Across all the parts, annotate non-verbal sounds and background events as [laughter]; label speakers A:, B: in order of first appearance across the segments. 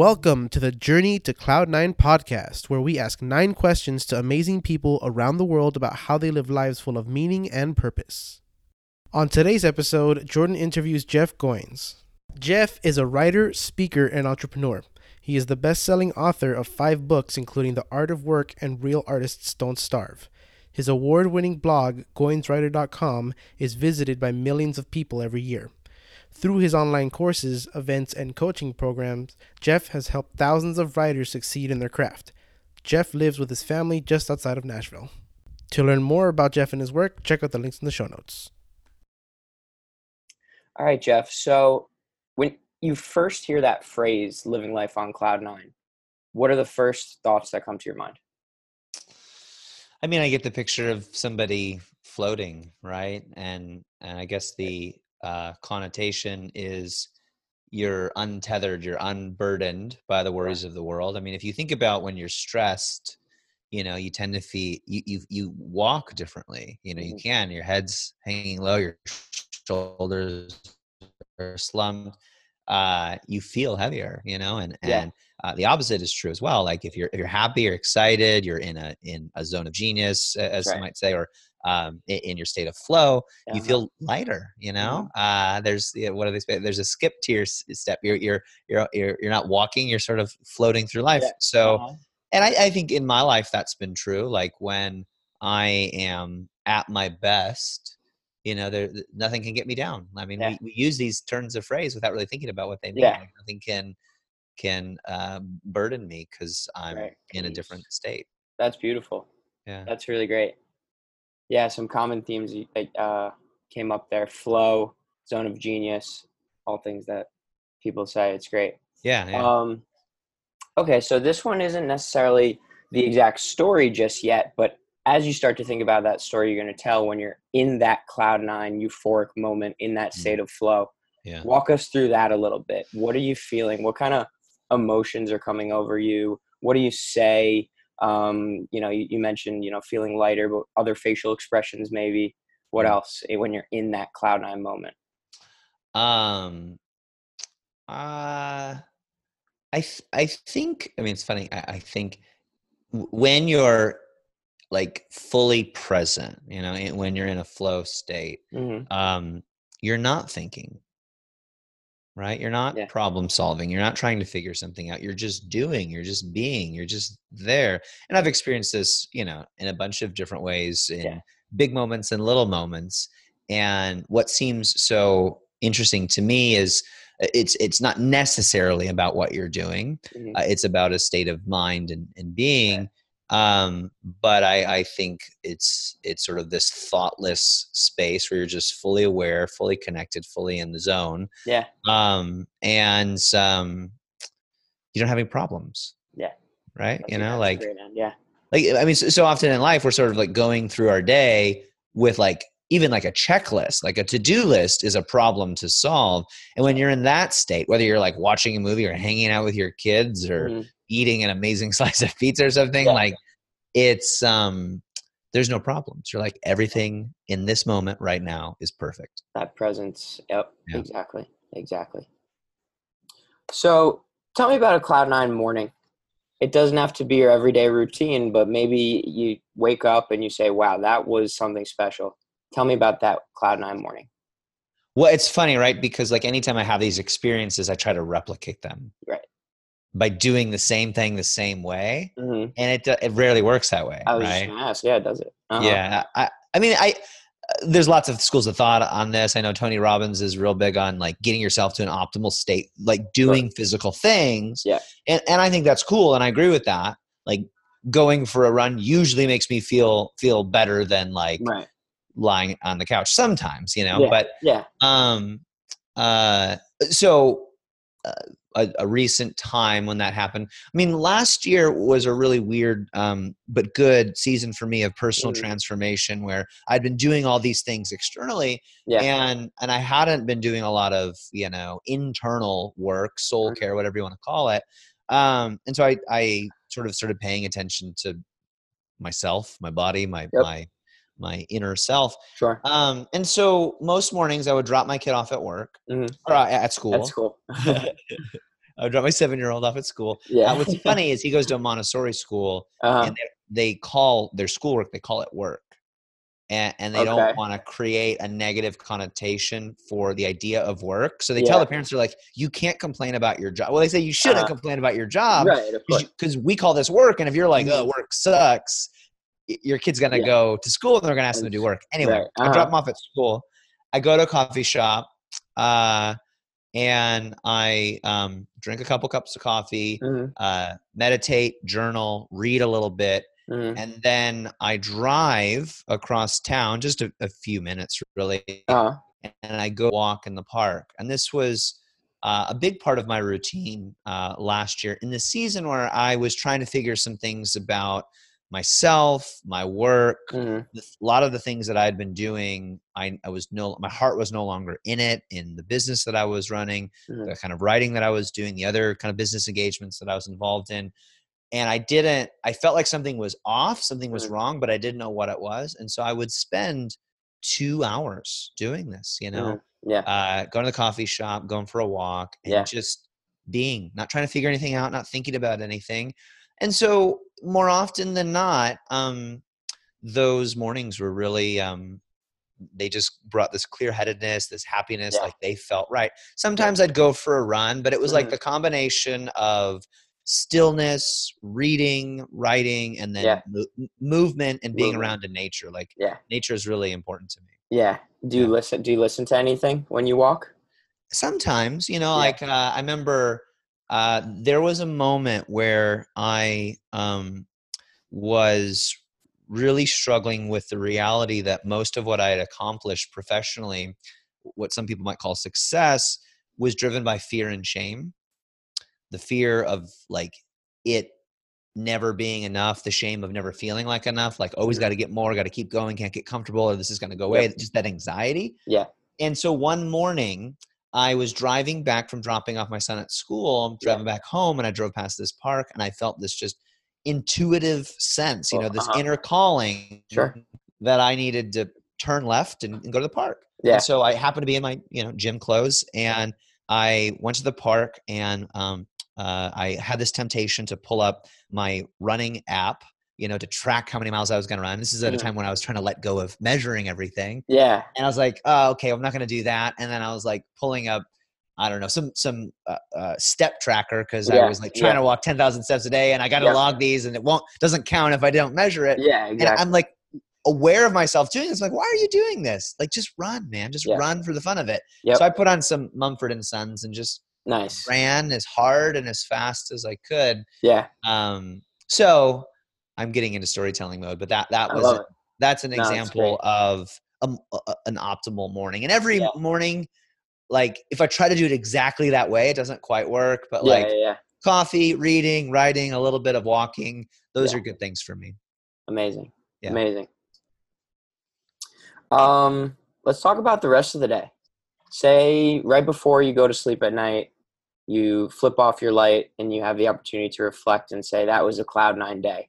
A: Welcome to the Journey to Cloud Nine podcast, where we ask nine questions to amazing people around the world about how they live lives full of meaning and purpose. On today's episode, Jordan interviews Jeff Goins. Jeff is a writer, speaker, and entrepreneur. He is the best selling author of five books, including The Art of Work and Real Artists Don't Starve. His award winning blog, GoinsWriter.com, is visited by millions of people every year. Through his online courses, events, and coaching programs, Jeff has helped thousands of writers succeed in their craft. Jeff lives with his family just outside of Nashville. To learn more about Jeff and his work, check out the links in the show notes.
B: All right, Jeff. So when you first hear that phrase, living life on cloud nine, what are the first thoughts that come to your mind?
C: I mean, I get the picture of somebody floating, right? And and I guess the uh, connotation is you're untethered, you're unburdened by the worries of the world. I mean, if you think about when you're stressed, you know, you tend to feel you you you walk differently. You know, you
B: Mhm.
C: can. Your head's hanging low, your shoulders are slumped. Uh, you feel heavier. You know, and
B: Yeah.
C: and uh, the opposite is true as well. Like if you're if you're happy or excited, you're in a in a zone of genius, as
B: Right.
C: some might say, or um, in your state of flow, you
B: Uh-huh.
C: feel lighter. You know,
B: Mm-hmm.
C: uh, there's yeah, what do they say? There's a skip to your step. You're you're you're you're you're not walking. You're sort of floating through life.
B: Yeah.
C: So
B: Uh-huh.
C: and I, I think in my life that's been true like when i am at my best you know there nothing can get me down i mean
B: Yeah.
C: we, we use these turns of phrase without really thinking about what they mean
B: Yeah.
C: like nothing can can uh, burden me because i'm
B: Right.
C: in a different state
B: That's beautiful.
C: yeah
B: That's really great. Yeah, some common themes that uh, came up there: flow, zone of genius, all things that people say. It's great.
C: yeah, yeah.
B: Um, okay, so this one isn't necessarily the exact story just yet, but as you start to think about that story you're going to tell when you're in that cloud nine euphoric moment, in that
C: Mm.
B: state of flow,
C: yeah
B: walk us through that a little bit. What are you feeling? What kind of emotions are coming over you? What do you say? Um, you know, you, you mentioned you know feeling lighter, but other facial expressions maybe. What
C: Mm.
B: else eh, when you're in that cloud nine moment?
C: um uh i th- i think i mean it's funny i, I think when you're like fully present you know when you're in a flow state
B: hmm
C: um, you're not thinking right you're not
B: Yeah.
C: problem solving you're not trying to figure something out you're just doing you're just being you're just there and i've experienced this you know in a bunch of different ways in
B: Yeah.
C: big moments and little moments and what seems so interesting to me is uh, it's it's not necessarily about what you're doing
B: Mhm.
C: uh, it's about a state of mind and, and being um, but I, I think it's it's sort of this thoughtless space where you're just fully aware fully connected fully in the zone
B: Yeah,
C: um, and um, you don't have any problems
B: Yeah.
C: right
B: that's
C: you know like
B: end. yeah,
C: like i mean so, so often in life we're sort of like going through our day with like even like a checklist like a to-do list is a problem to solve and when you're in that state whether you're like watching a movie or hanging out with your kids or
B: Mhm.
C: eating an amazing [laughs] slice of pizza or something
B: Yeah.
C: like it's um there's no problems you're like everything in this moment right now is perfect
B: that presence. Yep,
C: Yeah.
B: exactly, exactly. So, tell me about a cloud nine morning. It doesn't have to be your everyday routine, but maybe you wake up and you say, "Wow, that was something special." Tell me about that cloud nine morning.
C: well it's funny right because like anytime i have these experiences i try to replicate them
B: Right.
C: by doing the same thing the same way
B: hmm
C: and it do- it rarely works that way
B: I was just
C: right
B: gonna ask. Yeah, it does it? Uh-huh.
C: yeah I, I mean i there's lots of schools of thought on this i know tony robbins is real big on like getting yourself to an optimal state like doing physical things
B: Yeah.
C: and, and i think that's cool and i agree with that like going for a run usually makes me feel feel better than like
B: Right.
C: Lying on the couch sometimes you know
B: Yeah.
C: but
B: Yeah.
C: um uh so uh, a, a recent time when that happened i mean last year was a really weird um but good season for me of personal
B: Mhm.
C: transformation where i'd been doing all these things externally
B: Yeah.
C: and and i hadn't been doing a lot of you know internal work soul
B: Mhm.
C: care whatever you want to call it um and so i i sort of started paying attention to myself my body my
B: Yep.
C: my my inner self
B: Sure.
C: um, and so most mornings I would drop my kid off at work
B: Mhm.
C: or uh, at school.
B: That's cool. [laughs]
C: I would drop my seven year old off at school.
B: Yeah.
C: Uh, what's [laughs] funny is he goes to a Montessori school,
B: Uh-huh.
C: and they, they call their schoolwork they call it work, and, and they
B: Okay.
C: don't want to create a negative connotation for the idea of work. So they tell the parents they're like, you can't complain about your job. Well, they say you shouldn't
B: Uh-huh.
C: complain about your job
B: right. Of course.
C: because we call this work, and if you're like, oh, work sucks, your kid's gonna
B: Yeah.
C: go to school and they're gonna ask them to do work. Anyway,
B: Right.
C: I
B: Uh-huh.
C: drop them off at school. I go to a coffee shop. Uh, and I um, drink a couple cups of coffee,
B: Mhm,
C: uh, meditate, journal, read a little bit,
B: mhm.
C: and then I drive across town, just a, a few minutes really,
B: Uh-huh.
C: and I go walk in the park. And this was uh, a big part of my routine uh, last year in the season where I was trying to figure some things about myself, my work,
B: Mhm.
C: a lot of the things that I had been doing, I, I was no, my heart was no longer in it, in the business that I was running,
B: Mhm.
C: the kind of writing that I was doing, the other kind of business engagements that I was involved in. And I didn't, I felt like something was off, something was
B: Mhm.
C: wrong, but I didn't know what it was. And so I would spend two hours doing this, you know,
B: Mhm. Yeah.
C: uh, going to the coffee shop, going for a walk, and
B: Yeah.
C: just being, not trying to figure anything out, not thinking about anything. And so, more often than not, um, those mornings were really, um, they just brought this clear headedness, this happiness,
B: Yeah.
C: like they felt right. Sometimes I'd go for a run, but it was like
B: Mhm.
C: the combination of stillness, reading, writing, and then
B: Yeah.
C: mo- movement and being
B: Movement.
C: around in nature. Like
B: Yeah.
C: nature is really important to me.
B: Yeah. Do you
C: Yeah.
B: listen? Do you listen to anything when you walk?
C: sometimes you know
B: Yeah.
C: like uh, i remember uh, there was a moment where i um, was really struggling with the reality that most of what i had accomplished professionally what some people might call success was driven by fear and shame the fear of like it never being enough the shame of never feeling like enough like always
B: Mhm.
C: got to get more got to keep going can't get comfortable or this is going to go away
B: Yep.
C: just that anxiety
B: Yeah.
C: and so one morning, I was driving back from dropping off my son at school,
B: Yeah.
C: driving back home, and I drove past this park, and I felt this just intuitive sense, you
B: Oh,
C: know, this
B: uh-huh.
C: inner calling
B: Sure.
C: that I needed to turn left and, and go to the park.
B: Yeah.
C: And so I happened to be in my, you know, gym clothes, and I went to the park, and um, uh, I had this temptation to pull up my running app, you know, to track how many miles I was going to run. This is at a
B: Mhm.
C: time when I was trying to let go of measuring everything
B: Yeah.
C: and I was like, oh, okay, I'm not going to do that. And then I was like pulling up, I don't know, some some uh, uh, step tracker because I was like trying
B: yeah.
C: to walk ten thousand steps a day, and I got to
B: Yeah.
C: log these, and it won't doesn't count if I don't measure it.
B: Yeah.
C: And I'm like aware of myself doing this. Like, why are you doing this? Like, just run, man, just
B: Yeah.
C: run for the fun of it.
B: Yep.
C: So I put on some Mumford and Sons and just
B: nice.
C: ran as hard and as fast as I could.
B: Yeah.
C: Um, so I'm getting into storytelling mode, but that that was
B: love
C: a-
B: it.
C: that's an
B: No,
C: example of a, a- an optimal morning. And every
B: Yeah.
C: morning, like if I try to do it exactly that way, it doesn't quite work. But
B: Yeah.
C: like
B: yeah.
C: Coffee, reading, writing, a little bit of walking, those are good things for me.
B: Amazing. Amazing. Um, let's talk about the rest of the day. Say right before you go to sleep at night, you flip off your light and you have the opportunity to reflect and say that was a cloud nine day.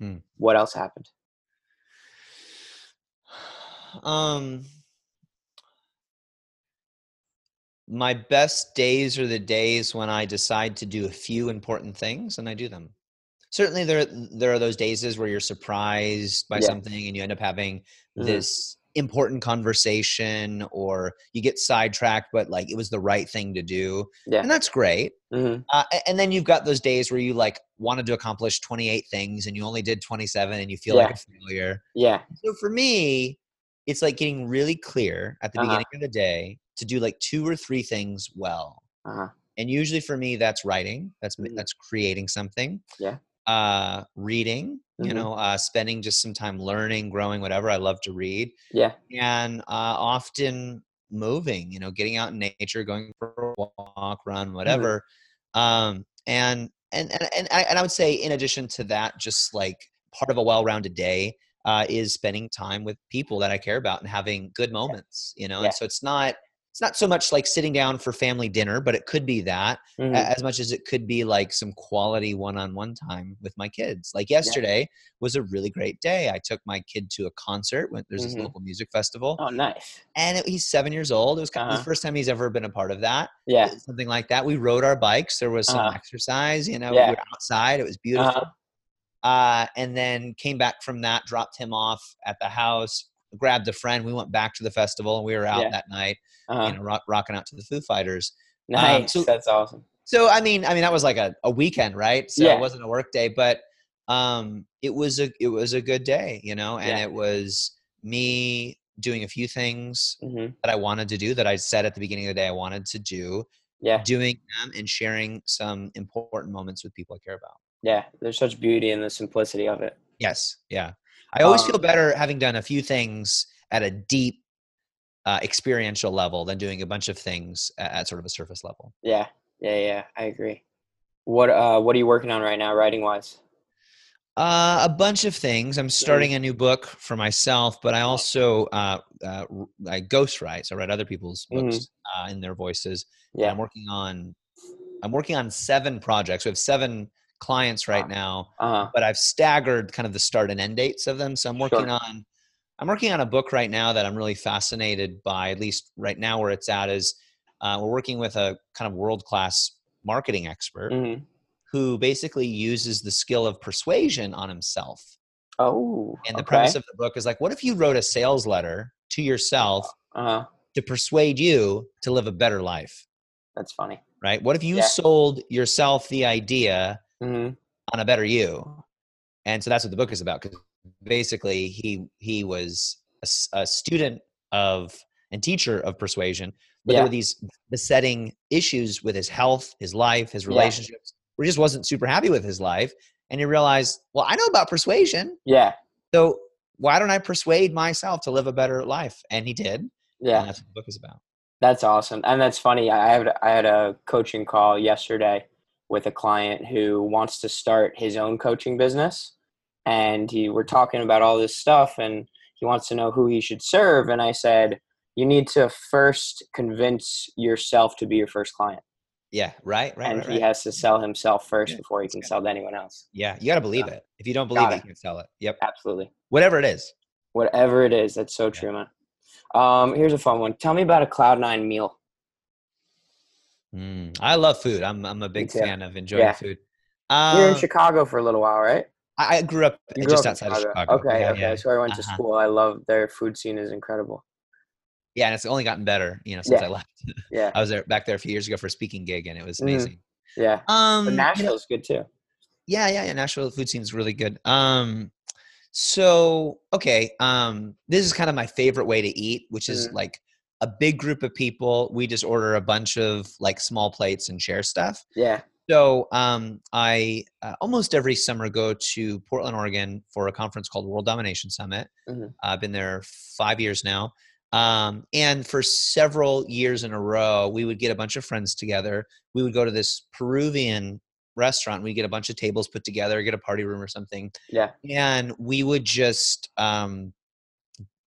C: Hmm.
B: What else happened? [sighs]
C: Um, my best days are the days when I decide to do a few important things and I do them. Certainly, there there are those days where you're surprised by
B: Yeah.
C: something and you end up having
B: Mhm.
C: this important conversation or you get sidetracked, but like it was the right thing to do,
B: Yeah.
C: and that's great.
B: Mhm.
C: Uh, and then you've got those days where you like wanted to accomplish 28 things and you only did 27 and you feel like a failure.
B: Yeah.
C: So for me, it's like getting really clear at the
B: Uh-huh.
C: beginning of the day to do like two or three things well.
B: Uh-huh.
C: And usually for me, that's writing. That's
B: Mhm.
C: that's creating something.
B: Yeah.
C: Uh, reading. You
B: Mhm.
C: know, uh, spending just some time learning, growing, whatever. I love to read,
B: Yeah.
C: and uh, often moving. You know, getting out in nature, going for a walk, run, whatever. Um, and and and and I, and I would say, in addition to that, just like part of a well-rounded day uh, is spending time with people that I care about and having good moments. You know,
B: Yeah.
C: and so it's not it's not so much like sitting down for family dinner, but it could be that
B: Mhm.
C: as much as it could be like some quality one-on-one time with my kids. Like yesterday was a really great day. I took my kid to a concert. Went there's
B: Mhm.
C: this local music festival,
B: Oh, nice.
C: and it, he's seven years old. It was kind of
B: Uh-huh.
C: the first time he's ever been a part of that.
B: Yeah.
C: something like that. We rode our bikes. There was some
B: Uh-huh.
C: exercise. You know,
B: Yeah.
C: we were outside. It was beautiful.
B: Uh-huh.
C: Uh, and then came back from that, dropped him off at the house, grabbed a friend. We went back to the festival, and we were out
B: Yeah.
C: that night,
B: Uh-huh.
C: you know, rock, rocking out to the Foo Fighters.
B: nice.
C: so-
B: That's awesome.
C: So I mean, I mean that was like a, a weekend, right? So
B: Yeah.
C: it wasn't a work day, but um, it was a it was a good day, you know, and
B: Yeah.
C: it was me doing a few things
B: hmm
C: that I wanted to do that I said at the beginning of the day I wanted to do,
B: Yeah.
C: doing them and sharing some important moments with people I care about.
B: Yeah. There's such beauty in the simplicity of it.
C: Yes, yeah. I always feel
B: Um,
C: better having done a few things at a deep uh, experiential level than doing a bunch of things at, at sort of a surface level.
B: Yeah. Yeah. Yeah. I agree. What uh What are you working on right now, writing wise?
C: Uh, a bunch of things. I'm starting a new book for myself, but I also uh, uh, I ghostwrite. So I write other people's books uh, in their voices.
B: Yeah.
C: I'm working on I'm working on seven projects. We have seven clients right now,
B: Uh huh.
C: but I've staggered kind of the start and end dates of them. So I'm working
B: Sure.
C: on I'm working on a book right now that I'm really fascinated by. At least right now, where it's at is uh, we're working with a kind of world class marketing expert
B: hmm
C: who basically uses the skill of persuasion on himself.
B: Oh.
C: And the
B: okay.
C: premise of the book is like, what if you wrote a sales letter to yourself
B: Uh huh.
C: to persuade you to live a better life?
B: That's funny.
C: Right? What if you
B: Yeah.
C: sold yourself the idea
B: hmm
C: on a better you? And so that's what the book is about. Because basically, he he was a student of and teacher of persuasion, but there were these besetting issues with his health, his life, his
B: Yeah.
C: relationships. Where he just wasn't super happy with his life, and he realized, well, I know about persuasion.
B: Yeah.
C: So why don't I persuade myself to live a better life? And he did.
B: Yeah.
C: And that's what the book is about.
B: That's awesome, and that's funny. I had I had a coaching call yesterday with a client who wants to start his own coaching business, and he we're talking about all this stuff, and he wants to know who he should serve. And I said, you need to first convince yourself to be your first client,
C: Yeah. Right. Right.
B: and
C: right,
B: he
C: right.
B: has to sell himself first
C: Yeah,
B: before he can sell to anyone else.
C: yeah. You got to believe
B: Yeah.
C: it. If you don't believe it,
B: it.
C: you can't sell it. Yep.
B: Absolutely,
C: Whatever it is.
B: whatever it is, that's so true, man. Um, here's a fun one. Tell me about a Cloud Nine meal.
C: Mm, I love food. I'm I'm a big fan of enjoying
B: Yeah.
C: food.
B: You're in
C: Um,
B: Chicago for a little while, right?
C: I, I grew up
B: grew
C: just
B: up
C: outside of Chicago.
B: Okay,
C: Yeah,
B: okay.
C: yeah.
B: So I went to
C: Uh-huh.
B: school. I love their food scene is incredible.
C: Yeah, and it's only gotten better, you know, since. I left.
B: Yeah, [laughs]
C: I was there back there a few years ago for a speaking gig, and it was
B: Mhm.
C: amazing.
B: yeah.
C: Um,
B: But
C: you know-
B: Nashville's good too.
C: yeah, yeah, yeah. Nashville food scene is really good. Um, so okay, um, this is kind of my favorite way to eat, which is
B: Mhm.
C: like a big group of people. We just order a bunch of like small plates and share stuff.
B: Yeah.
C: So um, I uh, almost every summer go to Portland, Oregon for a conference called World Domination Summit.
B: Mhm.
C: I've been there five years now. Um, and for several years in a row, we would get a bunch of friends together. We would go to this Peruvian restaurant. We'd get a bunch of tables put together, get a party room or something.
B: Yeah.
C: And we would just um,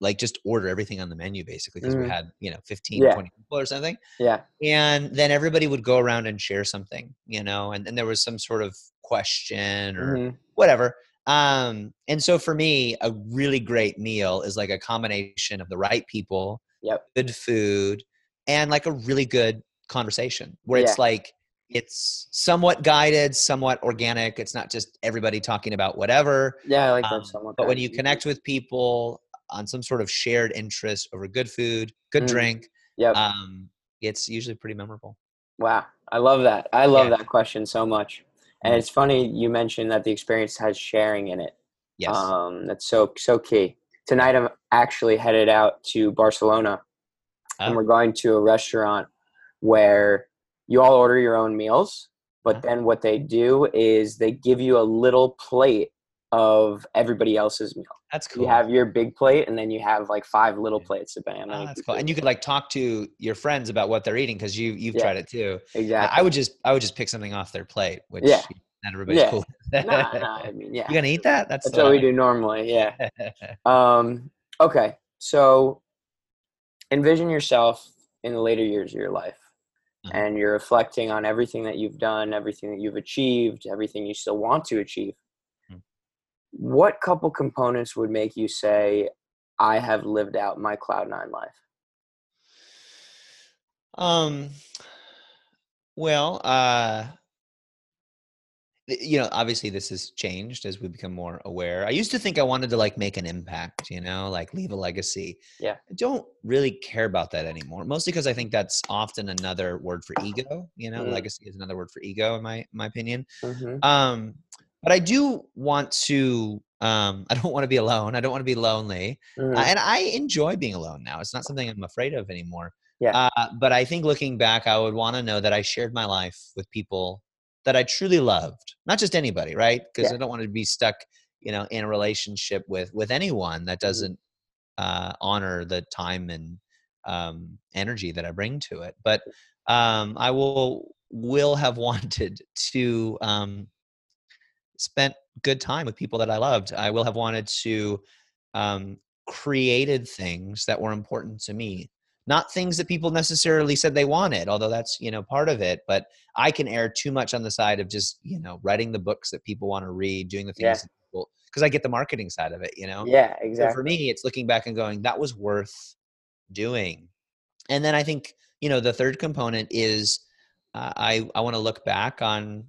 C: like just order everything on the menu basically because we
B: Mhm.
C: had, you know, 15,
B: Yeah.
C: 20 people or something
B: Yeah.
C: and then everybody would go around and share something you know and then there was some sort of question or
B: Mhm.
C: whatever um and so for me a really great meal is like a combination of the right people
B: Yep.
C: good food and like a really good conversation where it's like it's somewhat guided somewhat organic it's not just everybody talking about whatever
B: Yeah, I like that
C: um,
B: somewhat.
C: but when you connect with people on some sort of shared interest over good food good
B: Mm.
C: drink
B: Yep.
C: um it's usually pretty memorable
B: Wow. I love that. I love
C: Yeah.
B: that question so much. And
C: Mm.
B: it's funny you mentioned that the experience has sharing in it.
C: yes
B: Um, that's so so key. Tonight I'm actually headed out to Barcelona and
C: Oh.
B: we're going to a restaurant where you all order your own meals, but
C: Uh-huh.
B: then what they do is they give you a little plate of everybody else's meal.
C: That's cool.
B: You have your big plate and then you have like five little
C: Yeah.
B: plates depending on
C: Oh, that's cool. And you could like talk to your friends about what they're eating because you you've
B: Yeah.
C: tried it too.
B: Exactly.
C: I would just I would just pick something off their plate, which
B: Yeah.
C: not everybody's
B: Yeah.
C: cool.
B: nah, [laughs] I mean, yeah.
C: You gonna eat that? That's
B: That's what we do normally. Yeah. [laughs] Um, okay. So envision yourself in the later years of your life
C: Mhm.
B: and you're reflecting on everything that you've done, everything that you've achieved, everything you still want to achieve. What couple components would make you say, I have lived out my cloud nine life?
C: Um, well, uh, you know, obviously this has changed as we become more aware. I used to think I wanted to like make an impact, you know, like leave a legacy.
B: Yeah.
C: I don't really care about that anymore. Mostly because I think that's often another word for ego. You know,
B: Mm.
C: legacy is another word for ego, in my my opinion.
B: hmm
C: Um, but I do want to. Um, [laughs] I don't want to be alone. I don't want to be lonely.
B: hmm
C: Uh, and I enjoy being alone now. It's not something I'm afraid of anymore.
B: Yeah.
C: Uh, but I think looking back, I would want to know that I shared my life with people that I truly loved, not just anybody, right? Because
B: Yeah.
C: I don't want to be stuck, you know, in a relationship with with anyone that
B: Mhm.
C: doesn't uh, honor the time and um, energy that I bring to it. But um, I will will have [laughs] wanted to um, spent good time with people that I loved. I will have wanted to um, created things that were important to me not things that people necessarily said they wanted although that's you know part of it but i can err too much on the side of just you know writing the books that people want to read doing the things because i get the marketing side of it you know
B: Yeah,
C: so
B: exactly.
C: for me it's looking back and going that was worth doing and then i think you know the third component is uh, i i want to look back on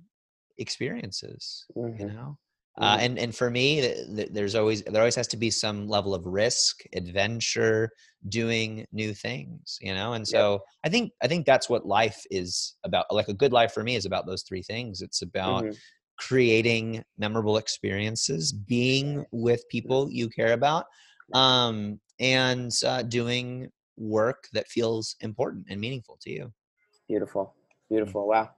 C: experiences you
B: Mhm.
C: know uh,
B: Mhm.
C: and and for me th- th- there's always there always has to be some level of risk adventure doing new things you know and
B: Yep.
C: so i think i think that's what life is about like a good life for me is about those three things it's about
B: Mhm.
C: creating memorable experiences being with people you care about um and uh, doing work that feels important and meaningful to you
B: Beautiful. Beautiful. Wow.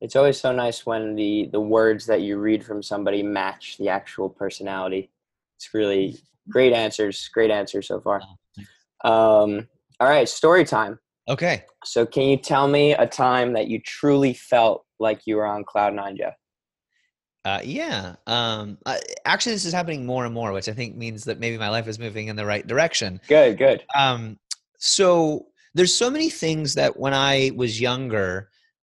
B: It's always so nice when the the words that you read from somebody match the actual personality. It's really great answers. Great answers so far.
C: Oh.
B: Um, all right, story time.
C: okay
B: So, can you tell me a time that you truly felt like you were on cloud nine, Jeff?
C: Uh, yeah. Um, actually, this is happening more and more, which I think means that maybe my life is moving in the right direction.
B: Good, good.
C: Um, so there's so many things that when I was younger,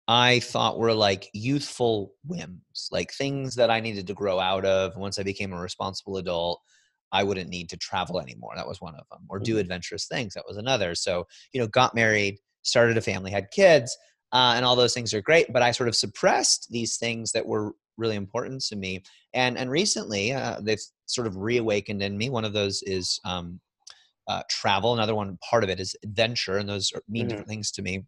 C: I thought were like youthful whims, like things that I needed to grow out of. Once I became a responsible adult, I wouldn't need to travel anymore. That was one of them, or do
B: Mhm.
C: adventurous things. That was another. So, you know, got married, started a family, had kids, uh, and all those things are great. But I sort of suppressed these things that were really important to me. And and recently, uh, they've sort of reawakened in me. One of those is um, uh, travel. Another one, part of it is adventure, and those are, mean
B: Mhm.
C: different things to me.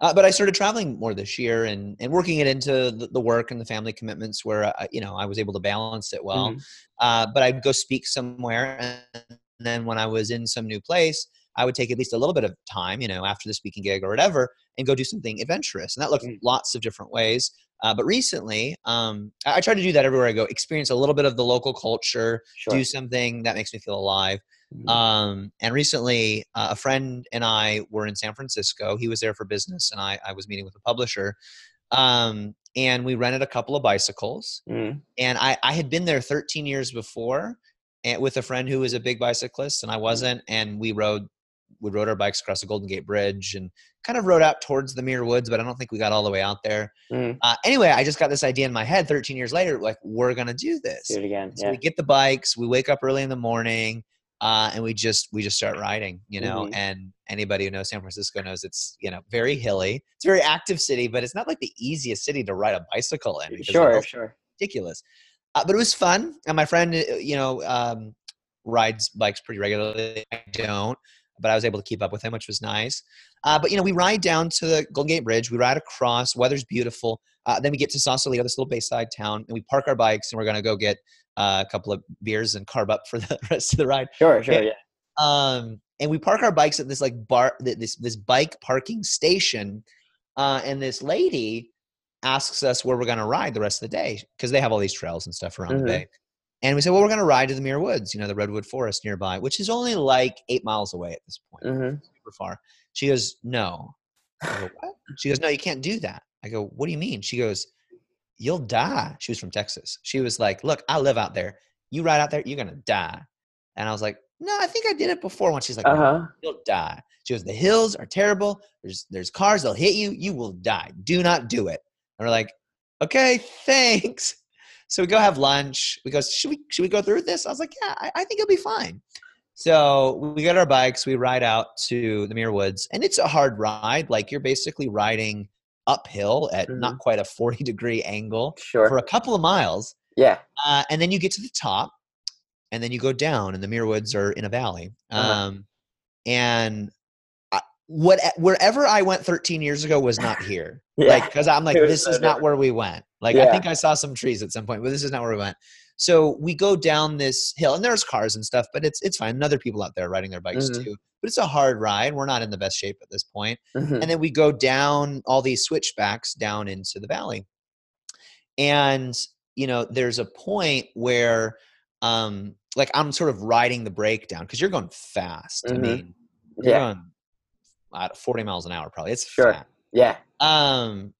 C: Uh, but I started traveling more this year and, and working it into the, the work and the family commitments where I, you know I was able to balance it well.
B: Mhm.
C: Uh, but I'd go speak somewhere, and then when I was in some new place, I would take at least a little bit of time, you know, after the speaking gig or whatever, and go do something adventurous. And that looked
B: Mm.
C: lots of different ways. Uh, but recently, um, I, I try to do that everywhere I go. Experience a little bit of the local culture,
B: Sure.
C: do something that makes me feel alive.
B: Mhm.
C: Um, and recently, uh, a friend and I were in San Francisco. He was there for business, and I, I was meeting with a publisher. Um, and we rented a couple of bicycles.
B: Mhm.
C: And I, I had been there 13 years before with a friend who was a big bicyclist, and I wasn't. And we rode we rode our bikes across the Golden Gate Bridge and kind of rode out towards the Muir Woods, but I don't think we got all the way out there.
B: Mhm.
C: Uh, anyway, I just got this idea in my head 13 years later, like we're gonna do this.
B: Do it again.
C: So
B: Yeah.
C: we get the bikes, we wake up early in the morning, uh, and we just we just start riding, you know.
B: Mhm.
C: And anybody who knows San Francisco knows it's you know very hilly. It's a very active city, but it's not like the easiest city to ride a bicycle in.
B: Sure, sure.
C: ridiculous. Uh, but it was fun, and my friend, uh, you know, um, rides bikes pretty regularly. I don't, but I was able to keep up with him, which was nice. Uh, but you know, we ride down to the Golden Gate Bridge. We ride across. Weather's beautiful. Uh, then we get to Sausalito, this little bayside town, and we park our bikes, and we're gonna go get uh, a couple of beers and carb up for [laughs] the rest of the ride.
B: Sure, sure.
C: Yeah.
B: Yeah.
C: Um, and we park our bikes at this like bar, this this bike parking station, uh, and this lady asks us where we're gonna ride the rest of the day because they have all these trails and stuff around
B: Mhm.
C: the bay. And we said, well, we're gonna ride to the Muir Woods, you know, the redwood forest nearby, which is only like eight miles away at this point,
B: Mhm.
C: super far. She goes, no. I go, [sighs] what? She goes, no, you can't do that. I go, what do you mean? She goes, you'll die. She was from Texas. She was like, look, I live out there. You ride out there, you're gonna die. And I was like, no, I think I did it before. Once she's like,
B: Uh
C: "No, you'll die. She goes, the hills are terrible. There's there's cars. They'll hit you. You will die. Do not do it. And we're like, okay, [laughs] thanks. So we go have lunch. We go, should we should we go through this? I was like, yeah, I, I think it'll be fine. So we get our bikes. We ride out to the Muir Woods, and it's a hard ride. Like you're basically riding uphill at not quite a 40 degree angle
B: Sure.
C: for a couple of miles.
B: yeah.
C: Uh, and then you get to the top, and then you go down, and the Muir Woods are in a valley.
B: Uh-huh.
C: Um, and what wherever I went 13 years ago was not [laughs] here.
B: Yeah.
C: Like, because I'm like, this
B: so
C: is not where we went. Like, I think I saw some trees at some point, but this is not where we went. So we go down this hill, and there's cars and stuff, but it's it's fine. And other people out there riding their bikes
B: Mhm.
C: too. But it's a hard ride. We're not in the best shape at this point
B: Mhm.
C: and then we go down all these switchbacks down into the valley and you know there's a point where um like i'm sort of riding the brake down because you're going fast i
B: Mhm.
C: mean
B: Yeah.
C: going 40 miles an hour probably. It's
B: Sure.
C: fast.
B: Yeah.
C: um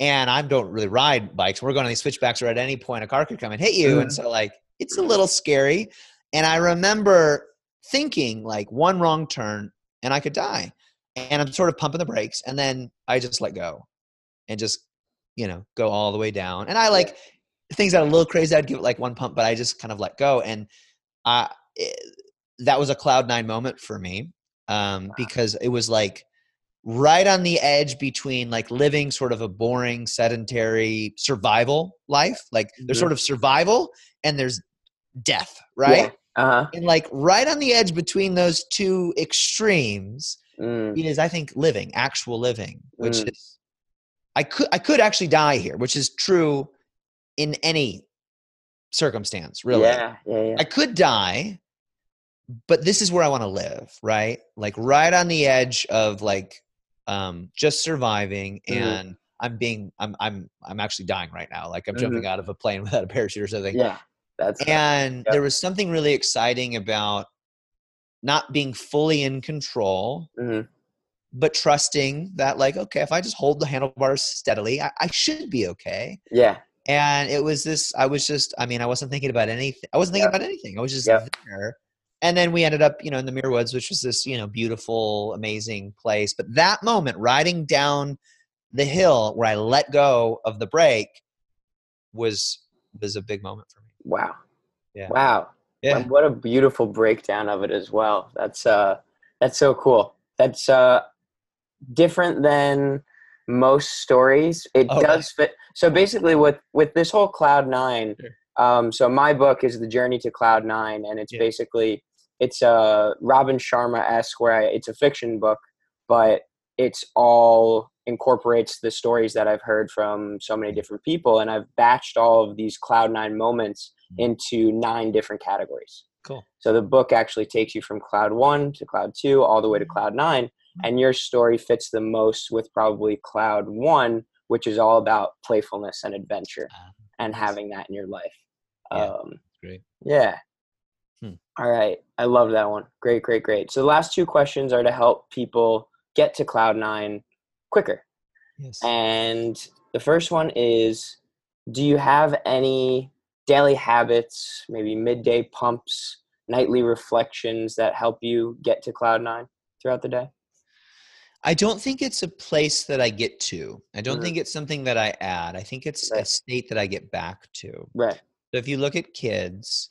C: and i don't really ride bikes. We're going on these switchbacks where at any point a car could come and hit you. And
B: Mhm.
C: so like it's a little scary. And i remember thinking like one wrong turn and i could die. And i'm sort of pumping the brakes and then i just let go and just you know go all the way down. And i like things got a little crazy. I'd give it like one pump but i just kind of let go. And i it, that was a cloud nine moment for me um, because it was like right on the edge between like living sort of a boring sedentary survival life like there's
B: Mhm.
C: sort of survival and there's death right
B: Uh huh.
C: and like right on the edge between those two extremes
B: Mm.
C: is I think living, actual living, which
B: Mm.
C: is I could I could actually die here, which is true in any circumstance, really.
B: Yeah. Yeah. Yeah.
C: I could die, but this is where I want to live, right? Like right on the edge of like um just surviving
B: Mhm.
C: and I'm being I'm I'm I'm actually dying right now. Like I'm
B: Mhm.
C: jumping out of a plane [laughs] without a parachute or something.
B: yeah. That's.
C: And
B: Yep.
C: there was something really exciting about not being fully in control,
B: Mhm.
C: but trusting that, like, okay, if I just hold the handlebars steadily, I, I should be okay.
B: Yeah.
C: And it was this, I was just, I mean, I wasn't thinking about anything. I wasn't thinking
B: Yep.
C: about anything. I was just
B: Yep.
C: there. And then we ended up, you know, in the Muir Woods, which was this, you know, beautiful, amazing place. But that moment, riding down the hill where I let go of the brake, was was a big moment for me.
B: Wow.
C: Yeah.
B: Wow.
C: Yeah.
B: And what a beautiful breakdown of it as well. That's uh that's so cool. That's uh different than most stories. It
C: Oh,
B: does fit so basically with with this whole Cloud Nine,
C: Sure.
B: um so my book is The Journey to Cloud Nine and it's
C: Yeah.
B: basically it's a Robin Sharma esque where I, it's a fiction book, but it's all incorporates the stories that I've heard from so many different people and I've batched all of these Cloud Nine moments into nine different categories.
C: Cool.
B: So the book actually takes you from cloud one to cloud two, all the way to cloud nine. And your story fits the most with probably cloud one, which is all about playfulness and adventure
C: Ah,
B: and having that in your life.
C: Yeah.
B: Um,
C: Great.
B: yeah.
C: Hmm.
B: All right. I love that one. Great, great, great. So the last two questions are to help people get to cloud nine quicker.
C: Yes.
B: And the first one is Do you have any daily habits, maybe midday pumps, nightly reflections that help you get to cloud nine throughout the day?
C: I don't think it's a place that I get to. I don't
B: Mhm.
C: think it's something that I add. I think it's a state that I get back to.
B: Right.
C: So if you look at kids,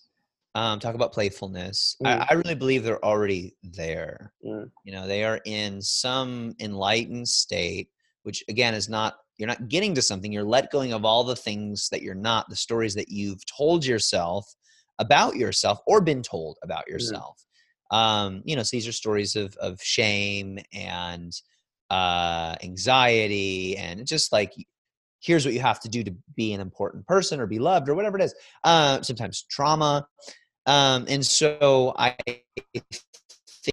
C: um, talk about playfulness.
B: Mm.
C: I, I really believe they're already there.
B: Mm.
C: You know, they are in some enlightened state, which again is not you're not getting to something. You're let going of all the things that you're not, the stories that you've told yourself about yourself or been told about yourself. Um, you know, so these are stories of of shame and uh, anxiety and just like here's what you have to do to be an important person or be loved or whatever it is. Uh, sometimes trauma, um, and so I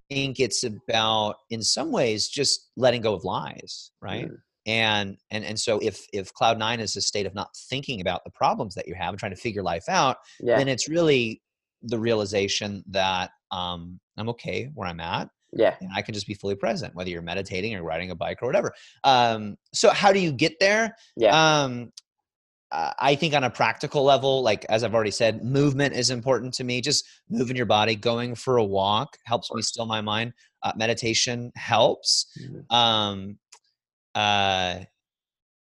C: think it's about in some ways just letting go of lies, right?
B: Mm.
C: And and and so if if cloud nine is a state of not thinking about the problems that you have and trying to figure life out,
B: Yeah.
C: then it's really the realization that um, I'm okay where I'm at
B: yeah.
C: and I can just be fully present, whether you're meditating or riding a bike or whatever. Um, so how do you get there?
B: Yeah.
C: Um, uh, I think on a practical level, like as I've already said, movement is important to me. Just moving your body, going for a walk helps me still my mind. Uh, meditation helps.
B: Mhm.
C: Um, uh,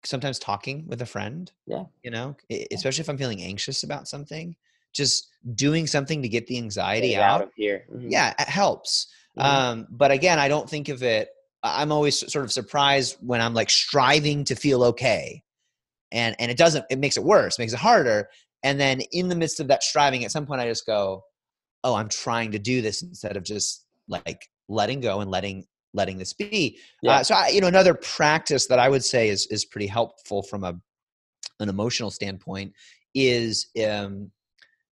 C: sometimes talking with a friend.
B: Yeah.
C: You know, especially if I'm feeling anxious about something, just doing something to get the anxiety
B: it
C: out.
B: of here. Mhm.
C: Yeah, it helps.
B: Mhm.
C: Um, but again, I don't think of it. I'm always sort of surprised when I'm like striving to feel okay, and and it doesn't. It makes it worse, makes it harder. And then in the midst of that striving, at some point, I just go, "Oh, I'm trying to do this instead of just like letting go and letting letting this be."
B: Yeah.
C: Uh, so, I, you know, another practice that I would say is is pretty helpful from a an emotional standpoint is um,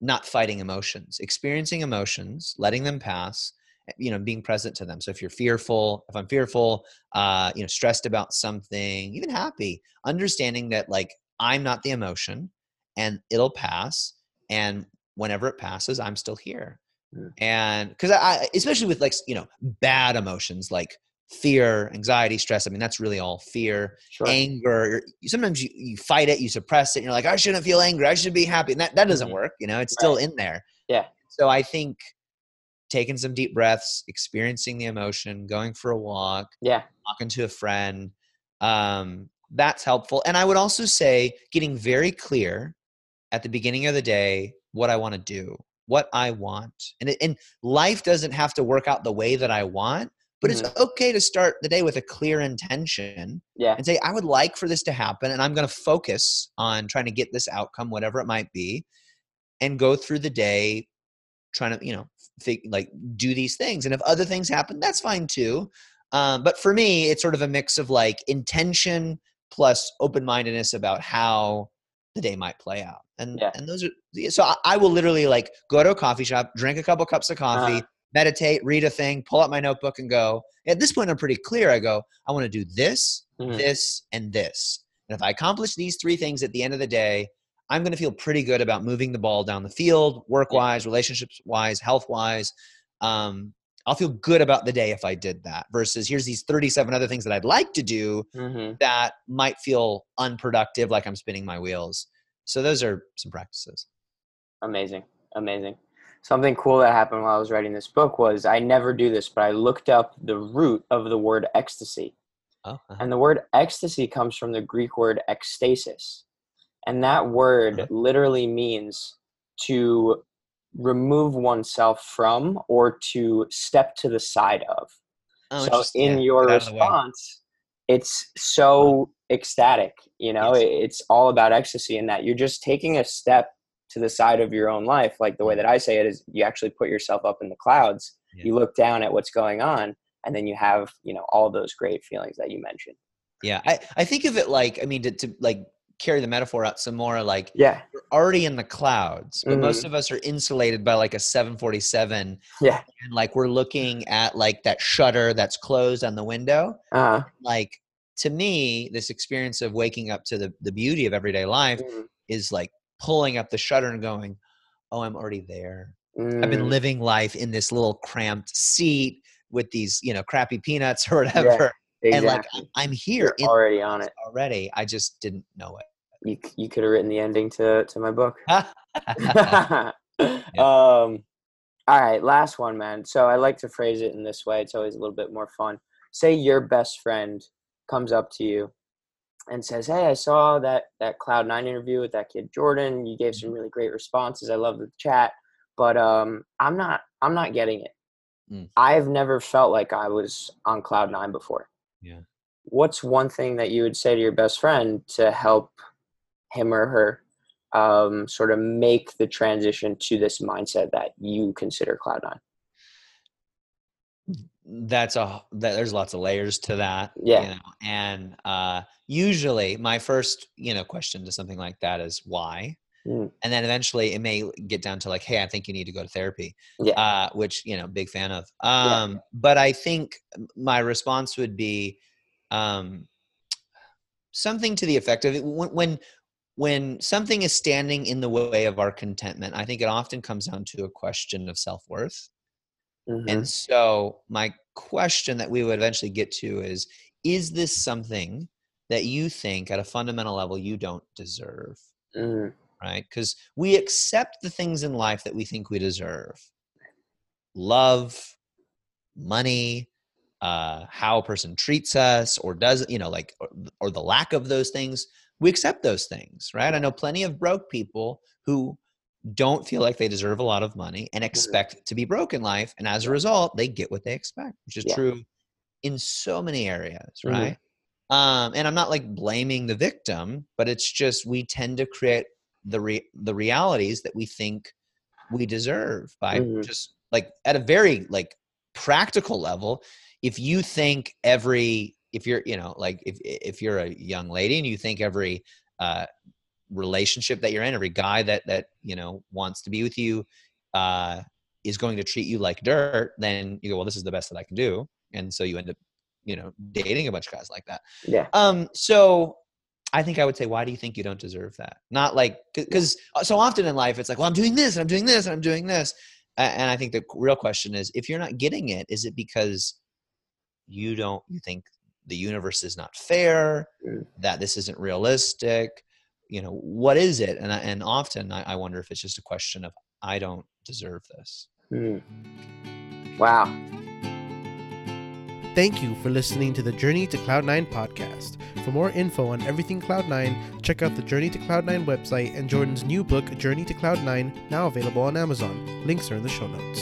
C: not fighting emotions, experiencing emotions, letting them pass, you know, being present to them. So if you're fearful, if I'm fearful, uh, you know, stressed about something, even happy, understanding that like I'm not the emotion and it'll pass. And whenever it passes, I'm still here.
B: Mm.
C: And because I, especially with like, you know, bad emotions like fear, anxiety, stress, I mean, that's really all fear
B: Sure.
C: anger sometimes you, you fight it you suppress it and you're like i shouldn't feel angry i should be happy and that, that doesn't
B: Mhm.
C: work you know it's still in there
B: Yeah.
C: so i think taking some deep breaths experiencing the emotion going for a walk
B: yeah.
C: talking to a friend um, that's helpful and i would also say getting very clear at the beginning of the day what i want to do what i want and, it, and life doesn't have to work out the way that i want but it's okay to start the day with a clear intention
B: Yeah.
C: and say i would like for this to happen and i'm going to focus on trying to get this outcome whatever it might be and go through the day trying to you know think, like do these things and if other things happen that's fine too um, but for me it's sort of a mix of like intention plus open-mindedness about how the day might play out and
B: Yeah.
C: and those are so I, I will literally like go to a coffee shop drink a couple cups of coffee
B: Uh-huh.
C: meditate read a thing pull out my notebook and go at this point i'm pretty clear i go i want to do this
B: Mhm.
C: this and this and if i accomplish these three things at the end of the day i'm going to feel pretty good about moving the ball down the field work wise relationships wise health wise um, i'll feel good about the day if i did that versus here's these 37 other things that i'd like to do
B: Mhm.
C: that might feel unproductive like i'm spinning my wheels so those are some practices
B: Amazing. Amazing. Something cool that happened while I was writing this book was I never do this, but I looked up the root of the word ecstasy.
C: oh uh-huh.
B: And the word ecstasy comes from the Greek word ekstasis. And that word literally means to remove oneself from or to step to the side of.
C: oh,
B: so in
C: Yeah,
B: your
C: get out of the way.
B: response, it's so ecstatic, you know,
C: Yes.
B: it's all about ecstasy in that you're just taking a step to the side of your own life. Like the way that I say it is you actually put yourself up in the clouds,
C: Yeah.
B: you look down at what's going on, and then you have, you know, all those great feelings that you mentioned.
C: yeah I, I think of it like i mean to, to like carry the metaphor out some more like
B: Yeah.
C: we're already in the clouds but most
B: Mhm.
C: of us are insulated by like a 747
B: Yeah.
C: and like we're looking at like that shutter that's closed on the window
B: Uh,
C: like to me this experience of waking up to the, the beauty of everyday life
B: mm,
C: is like pulling up the shutter and going oh i'm already there i've been
B: mm,
C: living life in this little cramped seat with these you know crappy peanuts [laughs] or whatever and like. I'm here
B: already on it.
C: already i just didn't know it
B: You, you could have written the ending to, to my book. [laughs]
C: yeah. [laughs]
B: Um, all right, last one, man. So I like to phrase it in this way. It's always a little bit more fun. Say your best friend comes up to you and says, "Hey, I saw that that Cloud Nine interview with that kid Jordan. You gave
C: Mm-hmm.
B: some really great responses. I love the chat, but um, I'm not I'm not getting it.
C: Mm.
B: I've never felt like I was on Cloud Nine before.
C: Yeah.
B: What's one thing that you would say to your best friend to help him or her um, sort of make the transition to this mindset that you consider cloud nine
C: that's a that, there's lots of layers to that
B: Yeah.
C: you know? and uh usually my first you know question to something like that is why
B: Mm.
C: and then eventually it may get down to like hey i think you need to go to therapy
B: Yeah.
C: uh which you know big fan of
B: Yeah.
C: um but i think my response would be um something to the effect of when when when something is standing in the way of our contentment i think it often comes down to a question of self-worth.
B: Mhm.
C: and so my question that we would eventually get to is is this something that you think at a fundamental level you don't deserve?
B: Mm,
C: right? Because we accept the things in life that we think we deserve. Love money uh, how a person treats us or does you know like or, or the lack of those things we accept those things right i know plenty of broke people who don't feel like they deserve a lot of money and expect to be broke in life and as a result they get what they expect which is
B: Yeah.
C: true in so many areas
B: Mhm.
C: right um, and i'm not like blaming the victim but it's just we tend to create the re- the realities that we think we deserve by
B: Mhm.
C: just like at a very like practical level if you think every if you're you know like if if you're a young lady and you think every uh relationship that you're in every guy that that you know wants to be with you uh is going to treat you like dirt then you go well this is the best that i can do and so you end up you know dating a bunch of guys like that
B: yeah.
C: um, so I think I would say, why do you think you don't deserve that? Not like because so often in life it's like, well, I'm doing this and I'm doing this and I'm doing this, and I think the real question is, if you're not getting it, is it because you don't you think the universe is not fair,
B: Mm.
C: that this isn't realistic? You know, what is it? And I, and often I, I wonder if it's just a question of I don't deserve this.
B: Mm. Wow.
A: Thank you for listening to the Journey to Cloud Nine podcast. For more info on everything Cloud Nine, check out the Journey to Cloud Nine website and Jordan's new book, Journey to Cloud Nine, now available on Amazon. Links are in the show notes.